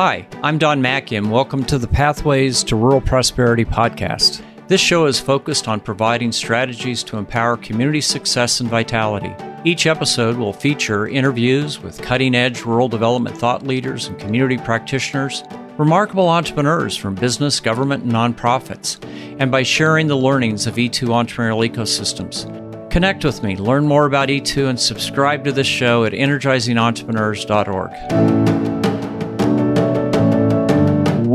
Hi, I'm Don Macke, and welcome to the Pathways to Rural Prosperity podcast. This show is focused on providing strategies to empower community success and vitality. Each episode will feature interviews with cutting edge rural development thought leaders and community practitioners, remarkable entrepreneurs from business, government, and nonprofits, and by sharing the learnings of E2 entrepreneurial ecosystems. Connect with me, learn more about E2, and subscribe to this show at energizingentrepreneurs.org.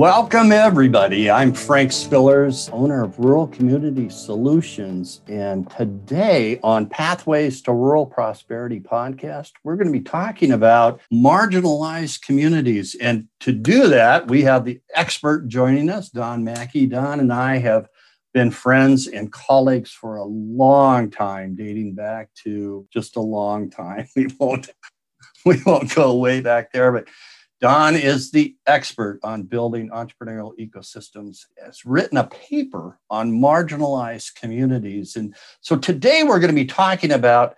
Welcome, everybody. I'm Frank Spillers, owner of Rural Community Solutions. And today on Pathways to Rural Prosperity podcast, we're going to be talking about marginalized communities. And to do that, we have the expert joining us, Don Macke. Don and I have been friends and colleagues for a long time, dating back to just a long time. We won't we won't go way back there, but Don is the expert on building entrepreneurial ecosystems. Has written a paper on marginalized communities. And so today we're going to be talking about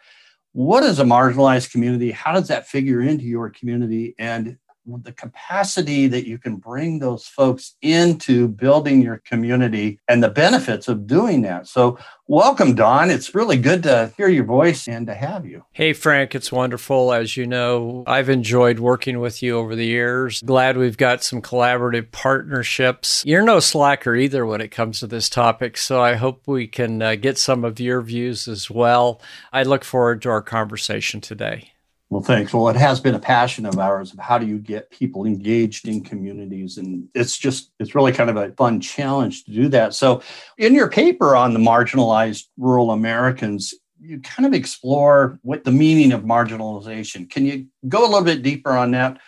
what is a marginalized community? How does that figure into your community? And the capacity that you can bring those folks into building your community and the benefits of doing that. So, welcome, Don. It's really good to hear your voice and to have you. Hey, Frank. It's wonderful. As you know, I've enjoyed working with you over the years. Glad we've got some collaborative partnerships. You're no slacker either when it comes to this topic. So, I hope we can uh, get some of your views as well. I look forward to our conversation today. Well, thanks. Well, it has been a passion of ours of how do you get people engaged in communities. And it's just, it's really kind of a fun challenge to do that. So, in your paper on the marginalized rural Americans, you kind of explore what the meaning of marginalization. Can you go a little bit deeper on that?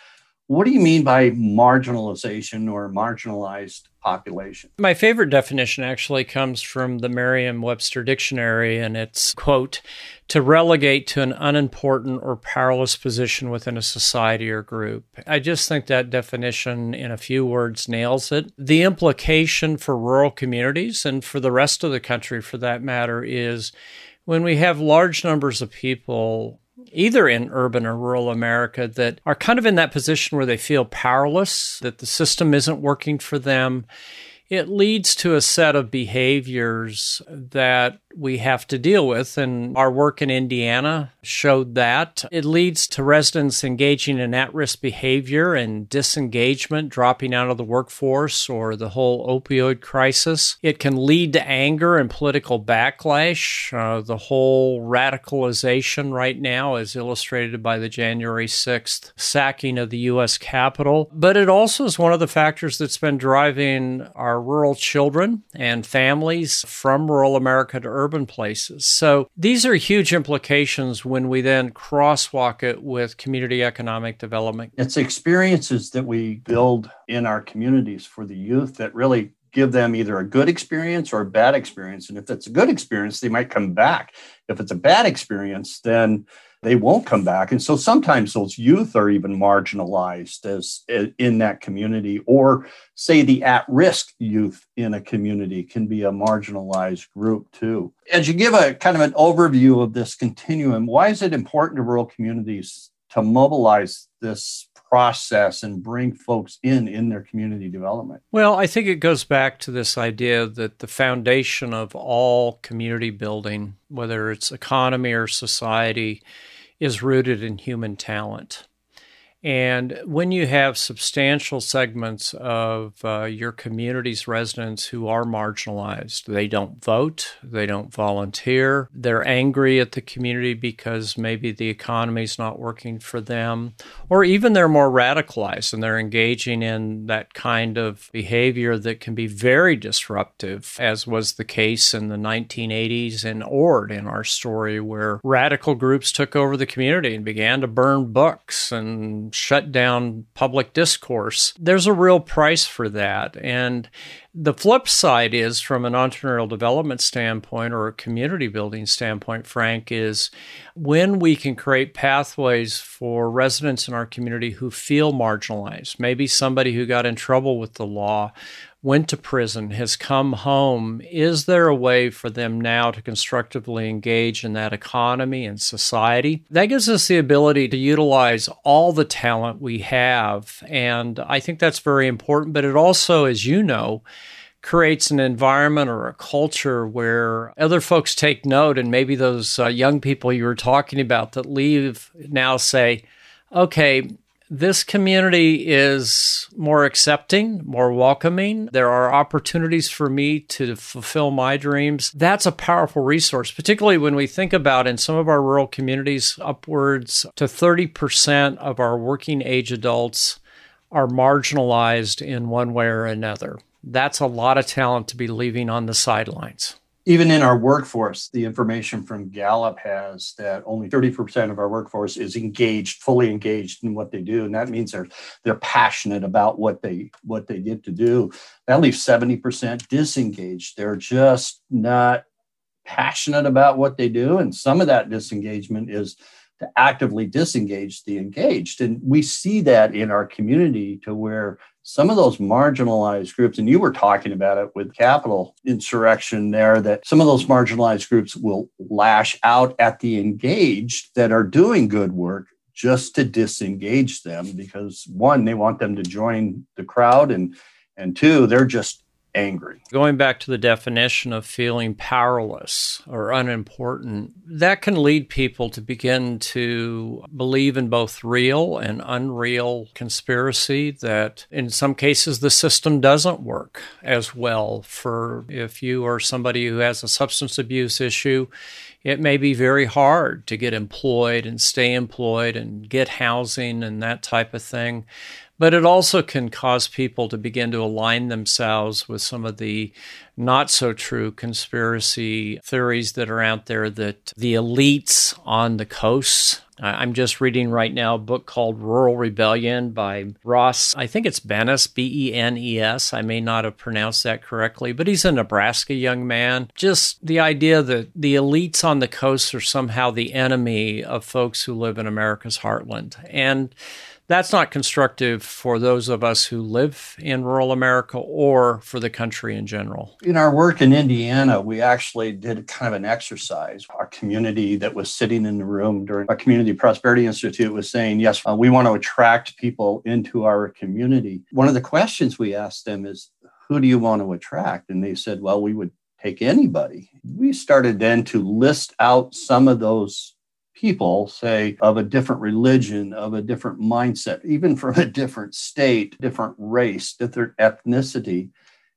What do you mean by marginalization or marginalized population? My favorite definition actually comes from the Merriam Webster Dictionary, and it's, quote, to relegate to an unimportant or powerless position within a society or group. I just think that definition, in a few words, nails it. The implication for rural communities and for the rest of the country, for that matter, is when we have large numbers of people either in urban or rural America that are kind of in that position where they feel powerless, that the system isn't working for them. It leads to a set of behaviors that we have to deal with. And our work in Indiana showed that. It leads to residents engaging in at risk behavior and disengagement, dropping out of the workforce or the whole opioid crisis. It can lead to anger and political backlash. Uh, the whole radicalization right now is illustrated by the January 6th sacking of the U.S. Capitol. But it also is one of the factors that's been driving our rural children and families from rural America to urban urban places. So these are huge implications when we then crosswalk it with community economic development. It's experiences that we build in our communities for the youth that really give them either a good experience or a bad experience. And if it's a good experience, they might come back. If it's a bad experience, then they won't come back. And so sometimes those youth are even marginalized as in that community, or say the at-risk youth in a community can be a marginalized group too. As you give a kind of an overview of this continuum, why is it important to rural communities to mobilize this process and bring folks in in their community development? Well, I think it goes back to this idea that the foundation of all community building, whether it's economy or society, is rooted in human talent. And when you have substantial segments of uh, your community's residents who are marginalized, they don't vote, they don't volunteer, they're angry at the community because maybe the economy's not working for them, or even they're more radicalized and they're engaging in that kind of behavior that can be very disruptive, as was the case in the 1980s in Ord in our story, where radical groups took over the community and began to burn books and shut down public discourse. There's a real price for that. And the flip side is, from an entrepreneurial development standpoint or a community building standpoint, Frank, is when we can create pathways for residents in our community who feel marginalized, maybe somebody who got in trouble with the law went to prison, has come home, is there a way for them now to constructively engage in that economy and society? That gives us the ability to utilize all the talent we have. And I think that's very important. But it also, as you know, creates an environment or a culture where other folks take note. And maybe those uh, young people you were talking about that leave now say, okay, this community is more accepting, more welcoming. There are opportunities for me to fulfill my dreams. That's a powerful resource, particularly when we think about in some of our rural communities, upwards to 30% of our working age adults are marginalized in one way or another. That's a lot of talent to be leaving on the sidelines even in our workforce, the information from Gallup has that only 30% of our workforce is engaged, fully engaged in what they do. And that means they're they're passionate about what they what they get to do. That leaves 70% disengaged. They're just not passionate about what they do. And some of that disengagement is to actively disengage the engaged. And we see that in our community to where some of those marginalized groups, and you were talking about it with capital insurrection there, that some of those marginalized groups will lash out at the engaged that are doing good work just to disengage them because one, they want them to join the crowd, and and two, they're just angry. Going back to the definition of feeling powerless or unimportant, that can lead people to begin to believe in both real and unreal conspiracy that in some cases the system doesn't work as well for if you are somebody who has a substance abuse issue it may be very hard to get employed and stay employed and get housing and that type of thing. But it also can cause people to begin to align themselves with some of the not so true conspiracy theories that are out there that the elites on the coasts I'm just reading right now a book called Rural Rebellion by Ross. I think it's Benes, B E N E S. I may not have pronounced that correctly, but he's a Nebraska young man. Just the idea that the elites on the coast are somehow the enemy of folks who live in America's heartland. And that's not constructive for those of us who live in rural America or for the country in general. In our work in Indiana, we actually did kind of an exercise. Our community that was sitting in the room during our Community Prosperity Institute was saying, Yes, uh, we want to attract people into our community. One of the questions we asked them is, Who do you want to attract? And they said, Well, we would take anybody. We started then to list out some of those people, say, of a different religion, of a different mindset, even from a different state, different race, different ethnicity.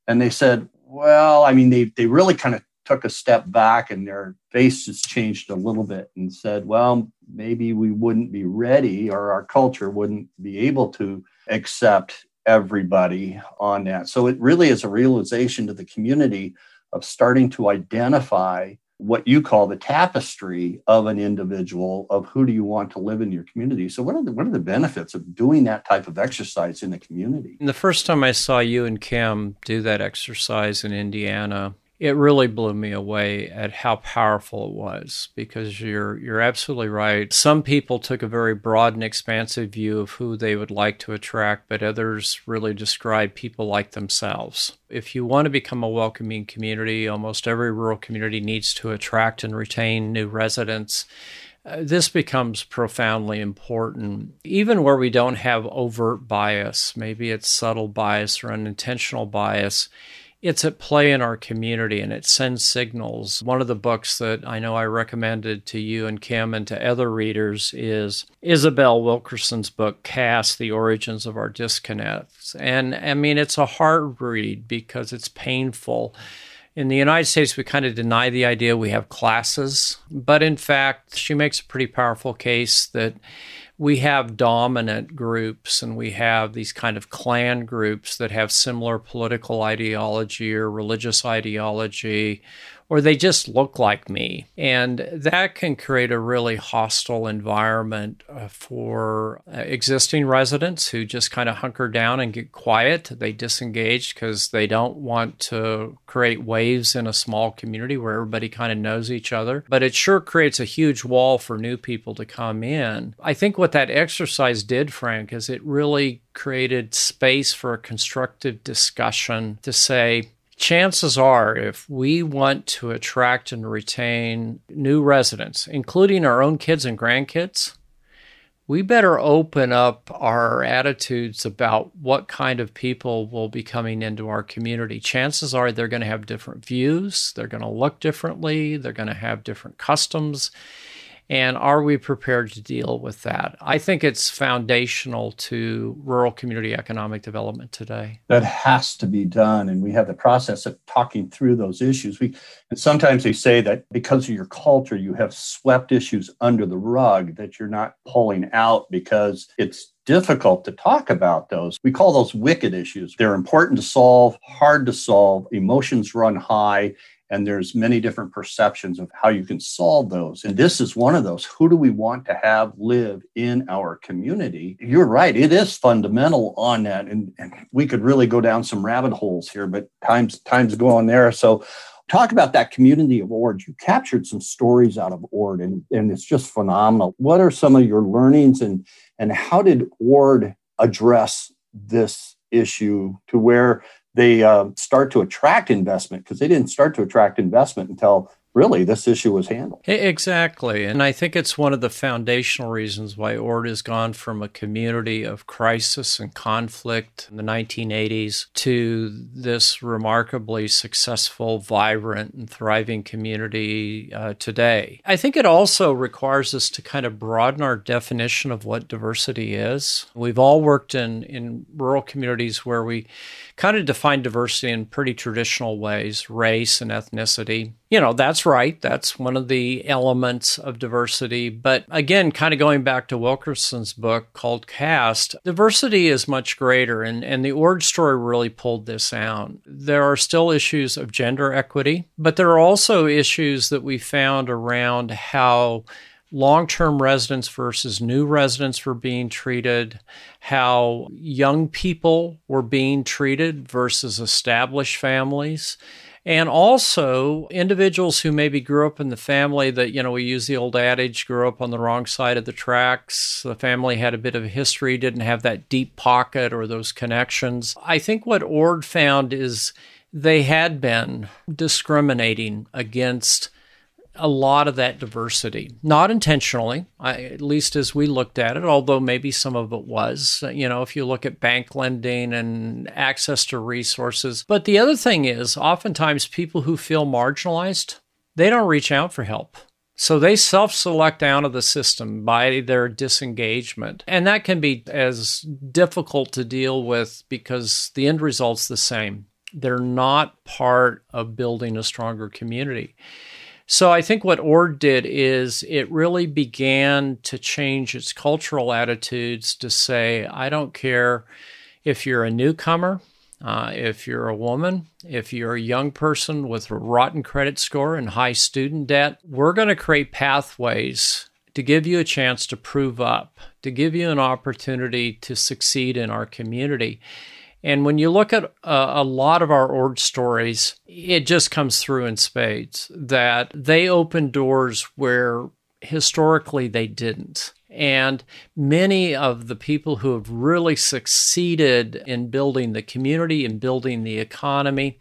And they said, well, I mean, they, they really kind of took a step back and their faces changed a little bit and said, well, maybe we wouldn't be ready or our culture wouldn't be able to accept everybody on that. So it really is a realization to the community of starting to identify what you call the tapestry of an individual of who do you want to live in your community. So what are the what are the benefits of doing that type of exercise in the community? And the first time I saw you and Kim do that exercise in Indiana, it really blew me away at how powerful it was because you're you're absolutely right. Some people took a very broad and expansive view of who they would like to attract, but others really describe people like themselves. If you want to become a welcoming community, almost every rural community needs to attract and retain new residents. Uh, this becomes profoundly important, even where we don't have overt bias. Maybe it's subtle bias or unintentional bias it's at play in our community and it sends signals. One of the books that I know I recommended to you and Kim and to other readers is Isabel Wilkerson's book, Caste The Origins of Our Disconnects. And I mean, it's a hard read because it's painful. In the United States, we kind of deny the idea we have classes, but in fact, she makes a pretty powerful case that we have dominant groups and we have these kind of clan groups that have similar political ideology or religious ideology or they just look like me. And that can create a really hostile environment uh, for uh, existing residents who just kind of hunker down and get quiet. They disengage because they don't want to create waves in a small community where everybody kind of knows each other. But it sure creates a huge wall for new people to come in. I think what that exercise did, Frank, is it really created space for a constructive discussion to say, chances are, if we want to attract and retain new residents, including our own kids and grandkids, we better open up our attitudes about what kind of people will be coming into our community. Chances are they're going to have different views, they're going to look differently, they're going to have different customs. And are we prepared to deal with that? I think it's foundational to rural community economic development today. That has to be done. And we have the process of talking through those issues. We and sometimes they say that because of your culture, you have swept issues under the rug that you're not pulling out because it's difficult to talk about those. We call those wicked issues. They're important to solve, hard to solve, emotions run high, and there's many different perceptions of how you can solve those. And this is one of those. Who do we want to have live in our community? You're right. It is fundamental on that. And, and we could really go down some rabbit holes here but time's time's going there. So talk about that community of ord you captured some stories out of ord and, and it's just phenomenal. What are some of your learnings and and how did ord address this issue to where they uh, start to attract investment because they didn't start to attract investment until really this issue was handled. Exactly. And I think it's one of the foundational reasons why ORD has gone from a community of crisis and conflict in the 1980s to this remarkably successful, vibrant, and thriving community uh, today. I think it also requires us to kind of broaden our definition of what diversity is. We've all worked in, in rural communities where we kind of define diversity in pretty traditional ways race and ethnicity you know, that's right. That's one of the elements of diversity. But again, kind of going back to Wilkerson's book called Caste, diversity is much greater. And, and the Ord story really pulled this out. There are still issues of gender equity, but there are also issues that we found around how long term residents versus new residents were being treated, how young people were being treated versus established families and also individuals who maybe grew up in the family that you know we use the old adage grew up on the wrong side of the tracks the family had a bit of history didn't have that deep pocket or those connections. I think what ord found is they had been discriminating against a lot of that diversity, not intentionally, I, at least as we looked at it, although maybe some of it was. You know, if you look at bank lending and access to resources. But the other thing is, oftentimes people who feel marginalized, they don't reach out for help. So they self select out of the system by their disengagement. And that can be as difficult to deal with because the end result's the same. They're not part of building a stronger community. So I think what Ord did is it really began to change its cultural attitudes to say, I don't care if you're a newcomer, uh, if you're a woman, if you're a young person with a rotten credit score and high student debt, we're going to create pathways to give you a chance to prove up, to give you an opportunity to succeed in our community. And when you look at a, a, lot of our Ord stories, it just comes through in spades that they open doors where historically they didn't. And many of the people who have really succeeded in building the community and building the economy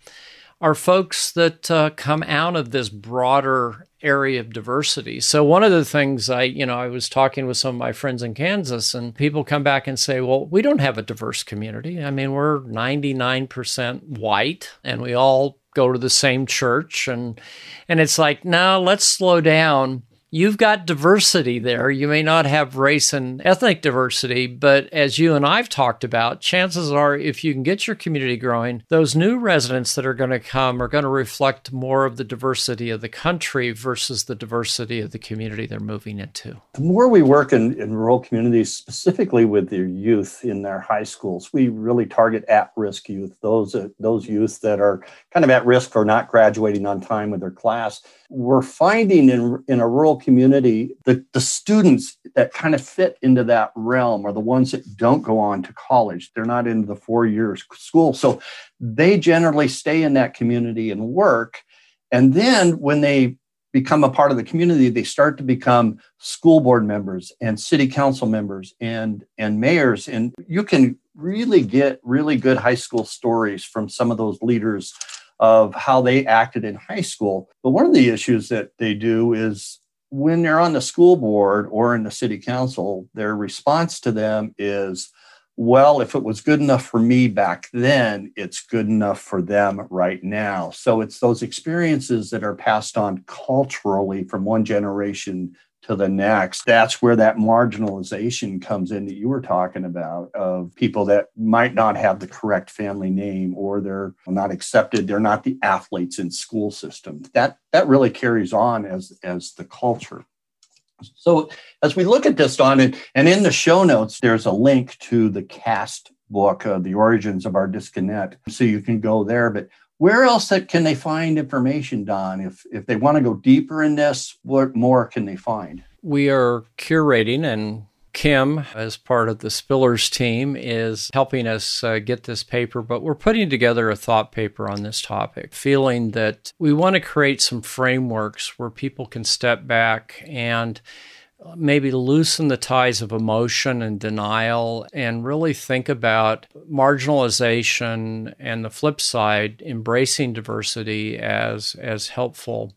are folks that uh, come out of this broader area of diversity. So one of the things I, you know, I was talking with some of my friends in Kansas and people come back and say, "Well, we don't have a diverse community. I mean, we're 99% white and we all go to the same church and and it's like, "No, let's slow down you've got diversity there. You may not have race and ethnic diversity, but as you and I've talked about, chances are if you can get your community growing, those new residents that are going to come are going to reflect more of the diversity of the country versus the diversity of the community they're moving into. The more we work in, in rural communities, specifically with their youth in their high schools, we really target at-risk youth, those, uh, those youth that are kind of at risk for not graduating on time with their class we're finding in, in a rural community the, the students that kind of fit into that realm are the ones that don't go on to college. They're not into the four years school. So they generally stay in that community and work. And then when they become a part of the community, they start to become school board members and city council members and, and mayors. And you can really get really good high school stories from some of those leaders of how they acted in high school. But one of the issues that they do is when they're on the school board or in the city council, their response to them is, well, if it was good enough for me back then, it's good enough for them right now. So it's those experiences that are passed on culturally from one generation to the next. That's where that marginalization comes in that you were talking about of people that might not have the correct family name or they're not accepted. They're not the athletes in school system. That that really carries on as as the culture. So as we look at this, Don, and, and in the show notes, there's a link to the caste book, uh, The Origins of Our Disconnect. So you can go there. But where else that can they find information, Don? If if they want to go deeper in this, what more can they find? We are curating and Kim, as part of the Spillers team, is helping us uh, get this paper, but we're putting together a thought paper on this topic, feeling that we want to create some frameworks where people can step back and maybe loosen the ties of emotion and denial and really think about marginalization and the flip side embracing diversity as as helpful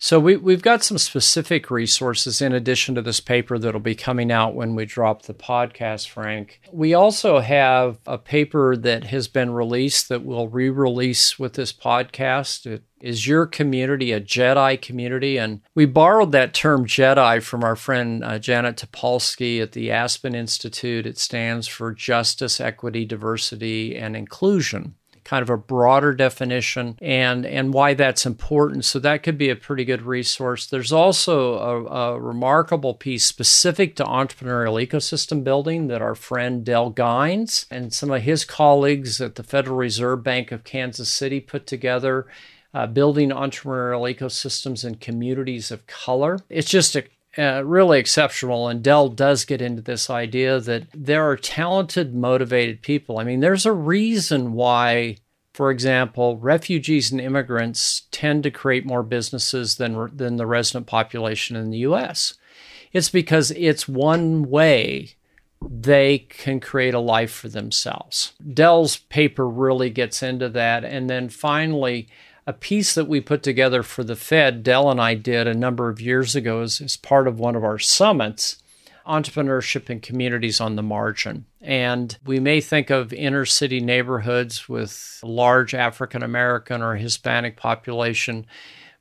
so we, we've got some specific resources in addition to this paper that'll be coming out when we drop the podcast, Frank. We also have a paper that has been released that we'll re-release with this podcast. It is your community a Jedi community? And we borrowed that term Jedi from our friend uh, Janet Topolsky at the Aspen Institute. It stands for Justice, Equity, Diversity, and Inclusion kind of a broader definition and and why that's important. So that could be a pretty good resource. There's also a, a remarkable piece specific to entrepreneurial ecosystem building that our friend Del Gines and some of his colleagues at the Federal Reserve Bank of Kansas City put together. Uh, building entrepreneurial ecosystems in communities of color. It's just a uh, really exceptional. And Del does get into this idea that there are talented, motivated people. I mean, there's a reason why, for example, refugees and immigrants tend to create more businesses than, than the resident population in the US. It's because it's one way they can create a life for themselves. Del's paper really gets into that. And then finally, a piece that we put together for the Fed, Del and I did a number of years ago as, as part of one of our summits entrepreneurship and communities on the margin. And we may think of inner city neighborhoods with large African American or Hispanic population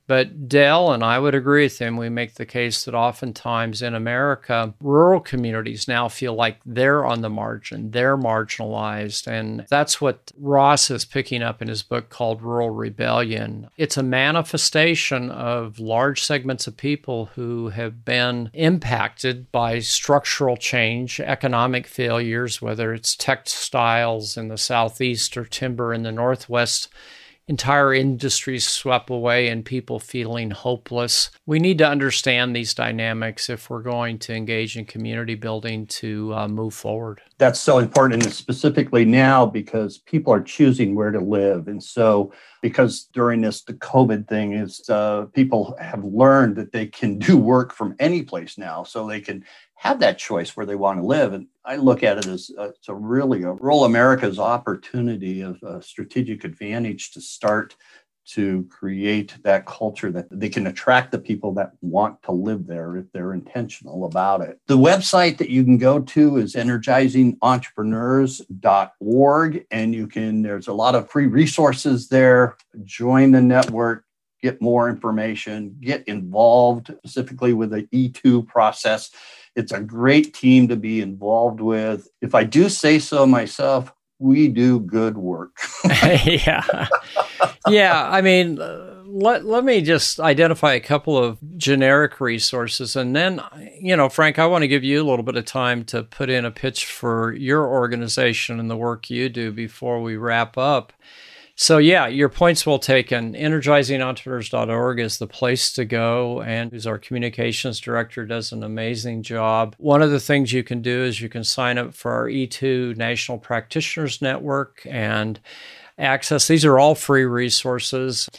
but Del, and I would agree with him. We make the case that oftentimes in America, rural communities now feel like they're on the margin, they're marginalized. And that's what Ross is picking up in his book called Rural Rebellion. It's a manifestation of large segments of people who have been impacted by structural change, economic failures, whether it's textiles in the Southeast or timber in the Northwest entire industries swept away and people feeling hopeless. We need to understand these dynamics if we're going to engage in community building to uh, move forward. That's so important, and specifically now because people are choosing where to live. And so, because during this the COVID thing is, uh, people have learned that they can do work from any place now, so they can have that choice where they want to live. And I look at it as uh, it's a really a rural America's opportunity of a strategic advantage to start to create that culture that they can attract the people that want to live there if they're intentional about it. The website that you can go to is energizingentrepreneurs.org and you can there's a lot of free resources there. Join the network, get more information, get involved specifically with the E2 process. It's a great team to be involved with. If I do say so myself, we do good work. yeah. Yeah. I mean, let, let me just identify a couple of generic resources. And then, you know, Frank, I want to give you a little bit of time to put in a pitch for your organization and the work you do before we wrap up. So, yeah, your point's well taken. EnergizingEntrepreneurs.org is the place to go, and who's our communications director does an amazing job. One of the things you can do is you can sign up for our E2 National Practitioners Network and access. These are all free resources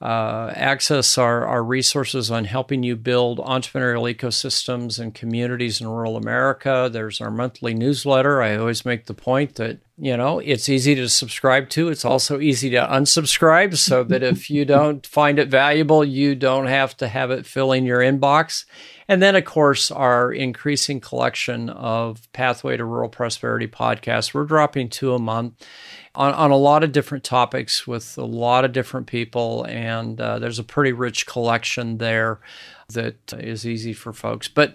uh, access our, our resources on helping you build entrepreneurial ecosystems and communities in rural America. There's our monthly newsletter. I always make the point that, you know, it's easy to subscribe to. It's also easy to unsubscribe so that if you don't find it valuable, you don't have to have it filling your inbox. And then, of course, our increasing collection of Pathway to Rural Prosperity podcasts. We're dropping two a month on, on a lot of different topics with a lot of different people. And uh, there's a pretty rich collection there that is easy for folks. But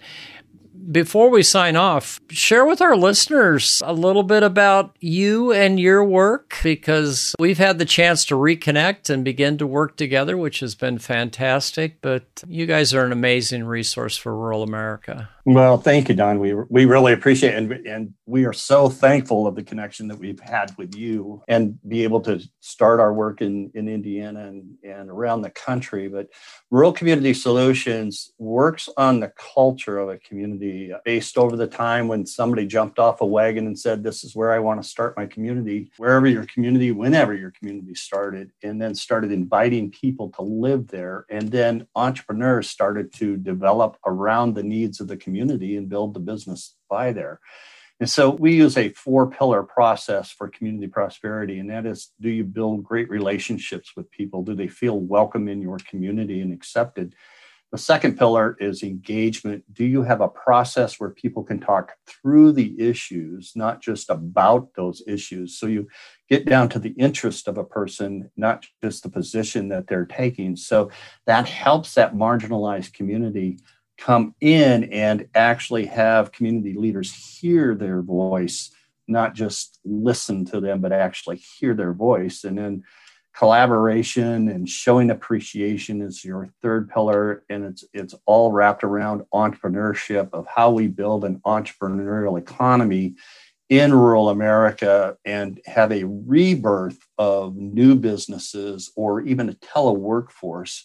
before we sign off, share with our listeners a little bit about you and your work because we've had the chance to reconnect and begin to work together, which has been fantastic. But you guys are an amazing resource for rural America. Well, thank you, Don. We we really appreciate it, and and we are so thankful of the connection that we've had with you, and be able to start our work in in Indiana and and around the country. But Rural Community Solutions works on the culture of a community based over the time when somebody jumped off a wagon and said, "This is where I want to start my community." Wherever your community, whenever your community started, and then started inviting people to live there, and then entrepreneurs started to develop around the needs of the community and build the business by there. And so we use a four pillar process for community prosperity. And that is do you build great relationships with people? Do they feel welcome in your community and accepted? The second pillar is engagement. Do you have a process where people can talk through the issues, not just about those issues? So you get down to the interest of a person, not just the position that they're taking. So that helps that marginalized community come in and actually have community leaders hear their voice, not just listen to them, but actually hear their voice. And then collaboration and showing appreciation is your third pillar. And it's it's all wrapped around entrepreneurship of how we build an entrepreneurial economy in rural America and have a rebirth of new businesses or even a teleworkforce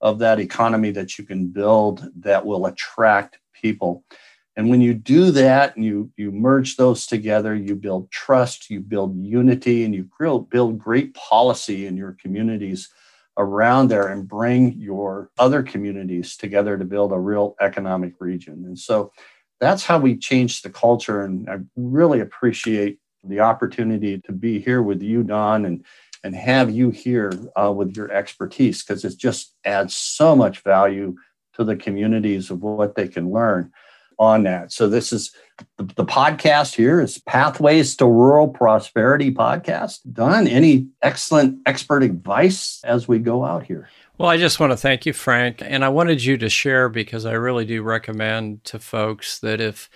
of that economy that you can build that will attract people. And when you do that and you, you merge those together, you build trust, you build unity, and you build great policy in your communities around there and bring your other communities together to build a real economic region. And so that's how we change the culture. And I really appreciate the opportunity to be here with you, Don, and and have you here uh, with your expertise because it just adds so much value to the communities of what they can learn on that. So this is the, the, podcast here is Pathways to Rural Prosperity podcast. Don, any excellent expert advice as we go out here? Well, I just want to thank you, Frank. And I wanted you to share because I really do recommend to folks that if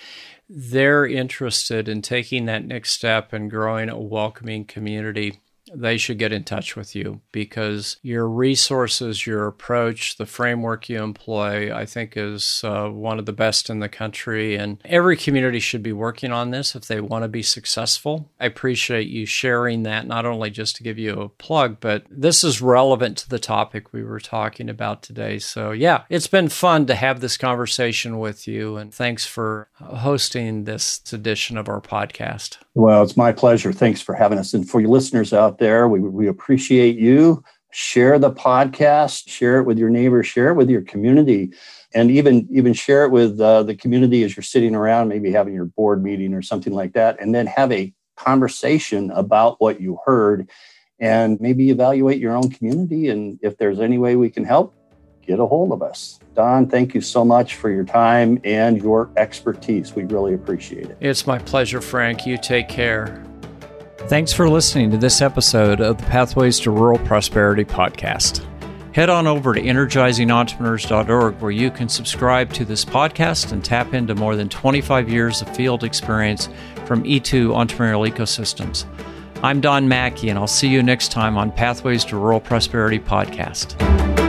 they're interested in taking that next step and growing a welcoming community, they should get in touch with you because your resources, your approach, the framework you employ, I think is uh, one of the best in the country. And every community should be working on this if they want to be successful. I appreciate you sharing that, not only just to give you a plug, but this is relevant to the topic we were talking about today. So, yeah, it's been fun to have this conversation with you. And thanks for hosting this edition of our podcast. Well, it's my pleasure. Thanks for having us. And for your listeners out there, we, we appreciate you. Share the podcast, share it with your neighbors, share it with your community, and even even share it with uh, the community as you're sitting around, maybe having your board meeting or something like that, and then have a conversation about what you heard, and maybe evaluate your own community. And if there's any way we can help, get a hold of us. Don, thank you so much for your time and your expertise. We really appreciate it. It's my pleasure, Frank. You take care. Thanks for listening to this episode of the Pathways to Rural Prosperity podcast. Head on over to energizingentrepreneurs.org where you can subscribe to this podcast and tap into more than 25 years of field experience from E2 entrepreneurial ecosystems. I'm Don Macke, and I'll see you next time on Pathways to Rural Prosperity podcast.